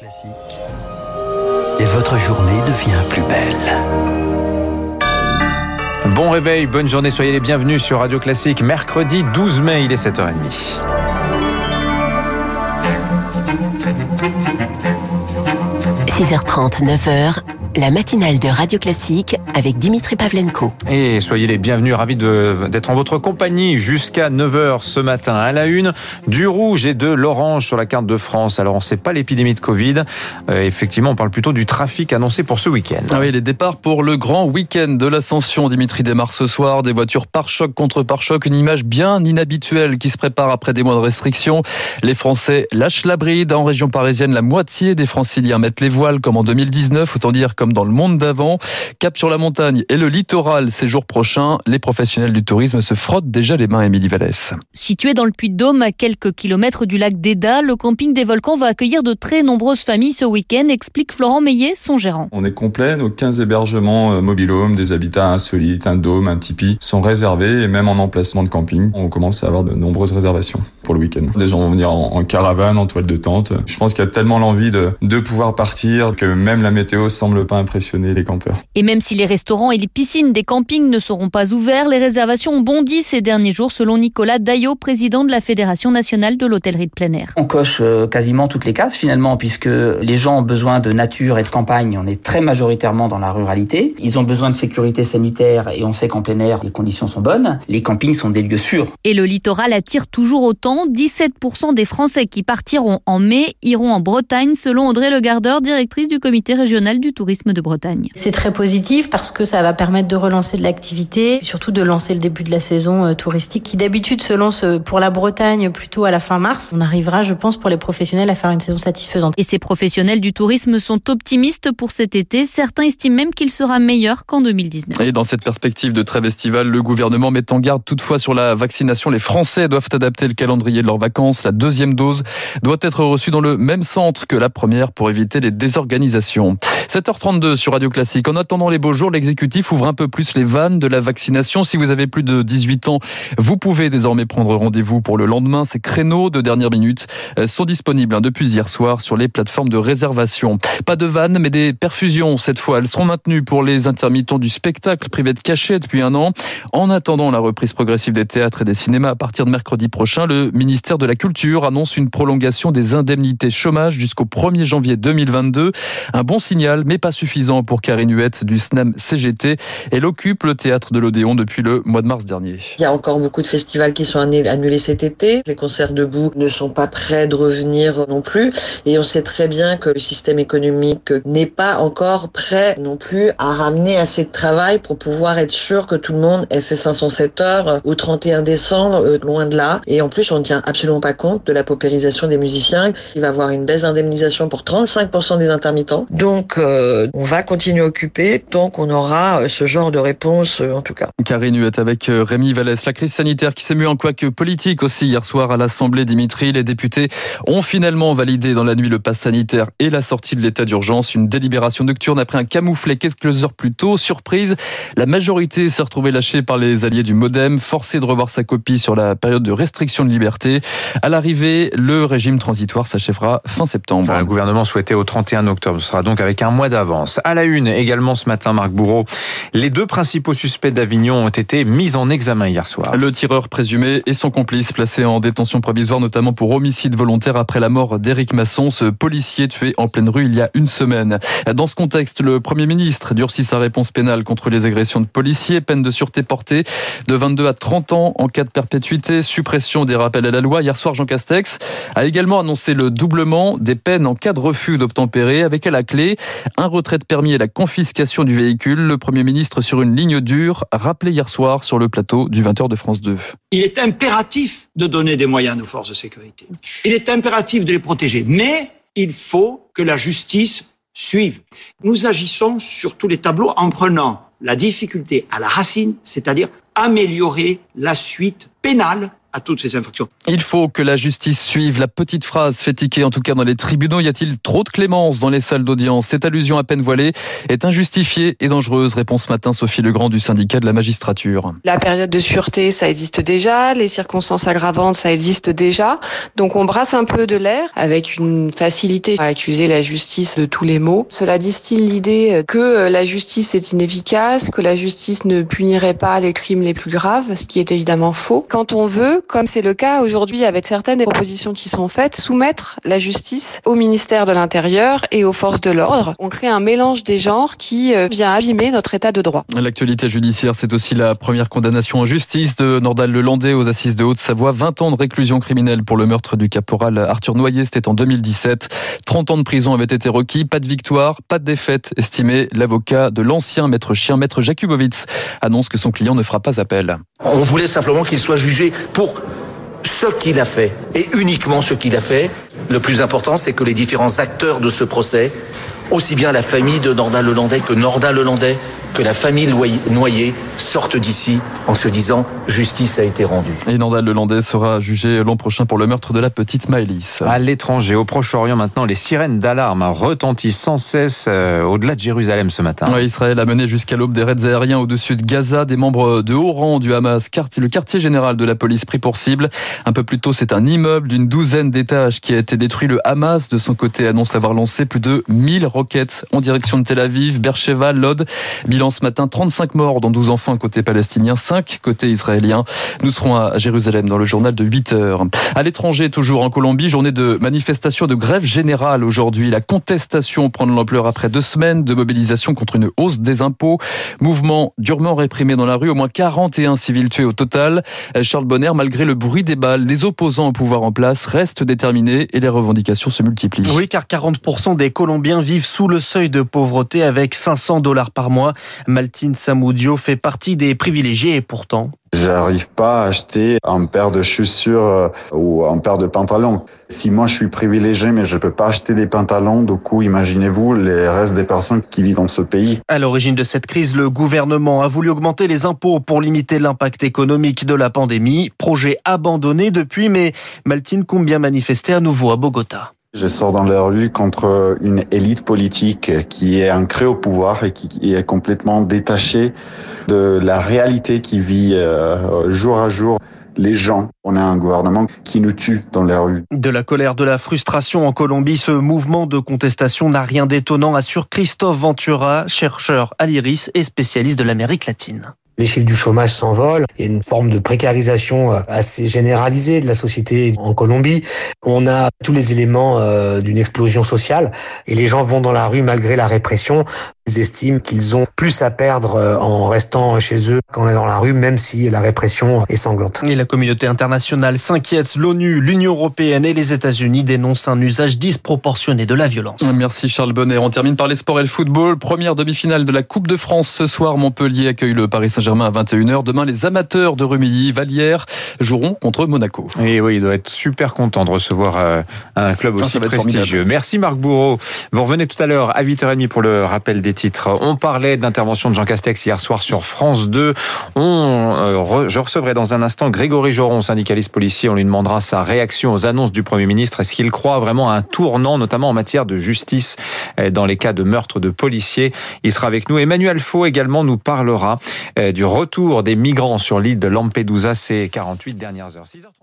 Classique. Et votre journée devient plus belle. Bon réveil, bonne journée, soyez les bienvenus sur Radio Classique. Mercredi 12 mai, il est 7h30. – 6h30, 9h, la matinale de Radio Classique avec Dimitri Pavlenko. Et soyez les bienvenus, ravis d'être en votre compagnie jusqu'à 9h ce matin. À la une, du rouge et de l'orange sur la carte de France. Alors on ne sait pas l'épidémie de Covid. Euh, effectivement, on parle plutôt du trafic annoncé pour ce week-end. Ah oui, les départs pour le grand week-end de l'ascension. Dimitri démarre ce soir. Des voitures par choc contre par choc. Une image bien inhabituelle qui se prépare après des mois de restrictions. Les Français lâchent la bride. En région parisienne, la moitié des franciliens mettent les voiles comme en 2019. Autant dire comme dans le monde d'avant. Cap sur la montagne et le littoral ces jours prochains. Les professionnels du tourisme se frottent déjà les mains, Émilie Vallès. Situé dans le Puy-de-Dôme, à quelques kilomètres du lac d'Eda, le camping des volcans va accueillir de très nombreuses familles ce week-end, explique Florent Meillet, son gérant. On est complet, nos 15 hébergements euh, mobilhomes, des habitats insolites, un dôme, un tipi sont réservés et même en emplacement de camping, on commence à avoir de nombreuses réservations pour le week-end. Des gens vont venir en, caravane, en toile de tente. Je pense qu'il y a tellement l'envie de, de pouvoir partir que même la météo semble pas impressionner les campeurs. Et même si les restaurants et les piscines des campings ne seront pas ouverts, les réservations ont bondi ces derniers jours selon Nicolas Daillot, président de la Fédération nationale de l'hôtellerie de plein air. On coche euh, quasiment toutes les cases finalement puisque les gens ont besoin de nature et de campagne. On est très majoritairement dans la ruralité. Ils ont besoin de sécurité sanitaire et on sait qu'en plein air, les conditions sont bonnes. Les campings sont des lieux sûrs. Et le littoral attire toujours autant. 17% des Français qui partiront en mai iront en Bretagne selon Audrey Le Gardeur, directrice du comité régional du tourisme de Bretagne. C'est très positif parce que ça va permettre de relancer de l'activité, surtout de lancer le début de la saison euh, touristique qui d'habitude se lance euh, pour la Bretagne plutôt à la fin mars. On arrivera, je pense, pour les professionnels à faire une saison satisfaisante. Et ces professionnels du tourisme sont optimistes pour cet été. Certains estiment même qu'il sera meilleur qu'en 2019. Et dans cette perspective de trêve estivale, le gouvernement met en garde toutefois sur la vaccination. Les Français doivent adapter le calendrier de leurs vacances. La deuxième dose doit être reçue dans le même centre que la première pour éviter les désorganisations. 7h30 sur Radio Classique. En attendant les beaux jours, l'exécutif ouvre un peu plus les vannes de la vaccination. Si vous avez plus de 18 ans, vous pouvez désormais prendre rendez-vous pour le lendemain. Ces créneaux de dernière minute euh, sont disponibles hein, depuis hier soir sur les plateformes de réservation. Pas de vannes, mais des perfusions cette fois. Elles seront maintenues pour les intermittents du spectacle privé de cachet depuis un an. En attendant la reprise progressive des théâtres et des cinémas à partir de mercredi prochain, le ministère de la Culture annonce une prolongation des indemnités chômage jusqu'au 1er janvier 2022. Un bon signal, mais pas suffisant pour Karine Huette du SNAM CGT. Elle occupe le théâtre de l'Odéon depuis le mois de mars dernier. Il y a encore beaucoup de festivals qui sont annulés cet été. Les concerts debout ne sont pas prêts de revenir non plus. Et on sait très bien que le système économique n'est pas encore prêt non plus à ramener assez de travail pour pouvoir être sûr que tout le monde ait ses 507 heures au 31 décembre, euh, loin de là. Et en plus, on ne tient absolument pas compte de la paupérisation des musiciens. Il va y avoir une baisse d'indemnisation pour 35% des intermittents. Donc, euh, on va continuer à occuper tant qu'on aura euh, ce genre de réponse euh, en tout cas. Karine Huette avec euh, Rémi Vallès. La crise sanitaire qui s'est mue en quoi que politique aussi hier soir à l'Assemblée Dimitri. Les députés ont finalement validé dans la nuit le pass sanitaire et la sortie de l'état d'urgence. Une délibération nocturne après un camouflet quelques heures plus tôt. Surprise, la majorité s'est retrouvée lâchée par les alliés du Modem, forcée de revoir sa copie sur la période de restriction de liberté. À l'arrivée, le régime transitoire s'achèvera fin septembre. le gouvernement souhaitait au 31 octobre. Ce sera donc avec un mois d'avance. À la une également ce matin, Marc Bourreau, les deux principaux suspects d'Avignon ont été mis en examen hier soir. Le tireur présumé et son complice placés en détention provisoire, notamment pour homicide volontaire après la mort d'Éric Masson, ce policier tué en pleine rue il y a une semaine. Dans ce contexte, le Premier ministre durcit sa réponse pénale contre les agressions de policiers, peine de sûreté portée de 22 à 30 ans en cas de perpétuité, suppression des rappels à la loi. Hier soir, Jean Castex a également annoncé le doublement des peines en cas de refus d'obtempérer, avec à la clé un retrait de permis et la confiscation du véhicule. Le Premier ministre sur une ligne dure, rappelé hier soir sur le plateau du 20h de France 2. Il est impératif de donner des moyens nos forces de sécurité. Il est impératif de les protéger. Mais il faut que la justice suive. Nous agissons sur tous les tableaux en prenant la difficulté à la racine, c'est-à-dire améliorer la suite pénale à toutes ces infractions. Il faut que la justice suive. La petite phrase fait tiquer, en tout cas dans les tribunaux. Y a-t-il trop de clémence dans les salles d'audience? Cette allusion à peine voilée est injustifiée et dangereuse. Réponse ce matin Sophie Legrand du syndicat de la magistrature. La période de sûreté, ça existe déjà. Les circonstances aggravantes, ça existe déjà. Donc on brasse un peu de l'air avec une facilité à accuser la justice de tous les maux. Cela distille l'idée que la justice est inefficace, que la justice ne punirait pas les crimes les plus graves, ce qui est évidemment faux. Quand on veut, comme c'est le cas aujourd'hui avec certaines des propositions qui sont faites, soumettre la justice au ministère de l'Intérieur et aux forces de l'ordre, on crée un mélange des genres qui euh, vient abîmer notre état de droit. L'actualité judiciaire, c'est aussi la première condamnation en justice de Nordal Lelandais aux assises de Haute-Savoie. 20 ans de réclusion criminelle pour le meurtre du caporal Arthur Noyer, c'était en 2017. 30 ans de prison avaient été requis, pas de victoire, pas de défaite, estimé l'avocat de l'ancien maître chien, maître Jakubowicz, annonce que son client ne fera pas appel. On voulait simplement qu'il soit jugé pour ce qu'il a fait et uniquement ce qu'il a fait. Le plus important, c'est que les différents acteurs de ce procès, aussi bien la famille de Nordal Lelandais que Nordal Lelandais, que la famille noyée sorte d'ici en se disant justice a été rendue. Et Nordal Lelandais sera jugé l'an prochain pour le meurtre de la petite Maëlys. À l'étranger, au Proche-Orient maintenant, les sirènes d'alarme retentissent sans cesse euh, au-delà de Jérusalem ce matin. Israël a mené jusqu'à l'aube des raids aériens au-dessus de Gaza. Des membres de haut rang du Hamas, le quartier général de la police pris pour cible. Un peu plus tôt, c'est un immeuble d'une douzaine d'étages qui a été détruit. Le Hamas, de son côté, annonce avoir lancé plus de 1000 roquettes en direction de Tel Aviv, Beersheba, Lod ce matin 35 morts, dont 12 enfants côté palestinien, 5 côté israélien. Nous serons à Jérusalem dans le journal de 8 heures. À l'étranger, toujours en Colombie, journée de manifestation de grève générale aujourd'hui. La contestation prend de l'ampleur après deux semaines de mobilisation contre une hausse des impôts. Mouvement durement réprimé dans la rue, au moins 41 civils tués au total. Charles Bonner, malgré le bruit des balles, les opposants au pouvoir en place restent déterminés et les revendications se multiplient. Oui, car 40% des Colombiens vivent sous le seuil de pauvreté avec 500 dollars par mois. Maltine Samoudio fait partie des privilégiés et pourtant. J'arrive pas à acheter un paire de chaussures euh, ou un paire de pantalons. Si moi je suis privilégié mais je peux pas acheter des pantalons, du coup imaginez-vous les restes des personnes qui vivent dans ce pays. À l'origine de cette crise, le gouvernement a voulu augmenter les impôts pour limiter l'impact économique de la pandémie. Projet abandonné depuis, mais Maltine compte bien manifester à nouveau à Bogota. Je sors dans la rue contre une élite politique qui est ancrée au pouvoir et qui est complètement détachée de la réalité qui vit euh, jour à jour les gens. On a un gouvernement qui nous tue dans la rue. De la colère, de la frustration en Colombie, ce mouvement de contestation n'a rien d'étonnant, assure Christophe Ventura, chercheur à l'IRIS et spécialiste de l'Amérique latine les chiffres du chômage s'envolent. Il y a une forme de précarisation euh, assez généralisée de la société en Colombie. On a tous les éléments euh, d'une explosion sociale et les gens vont dans la rue malgré la répression. Ils estiment qu'ils ont plus à perdre euh, en restant chez eux qu'en allant dans la rue, même si la répression est sanglante. Et la communauté internationale s'inquiète. L'ONU, l'Union européenne et les États-Unis dénoncent un usage disproportionné de la violence. Merci Charles Bonnet. On termine par les sports et le football. Première demi-finale de la Coupe de France ce soir. Montpellier accueille le Paris Saint-Germain à 21h. Demain, les amateurs de Remilly, Vallière, joueront contre Monaco. Et oui, il doit être super content de recevoir euh, un club aussi prestigieux. Merci Marc Bourreau. Vous revenez tout à l'heure à 8h30 pour le rappel des on parlait de l'intervention de Jean Castex hier soir sur France 2. On, euh, je recevrai dans un instant Grégory Joron, syndicaliste policier. On lui demandera sa réaction aux annonces du Premier ministre. Est-ce qu'il croit vraiment à un tournant, notamment en matière de justice euh, dans les cas de meurtre de policiers? Il sera avec nous. Emmanuel Faux également nous parlera euh, du retour des migrants sur l'île de Lampedusa ces 48 dernières heures. 6h30.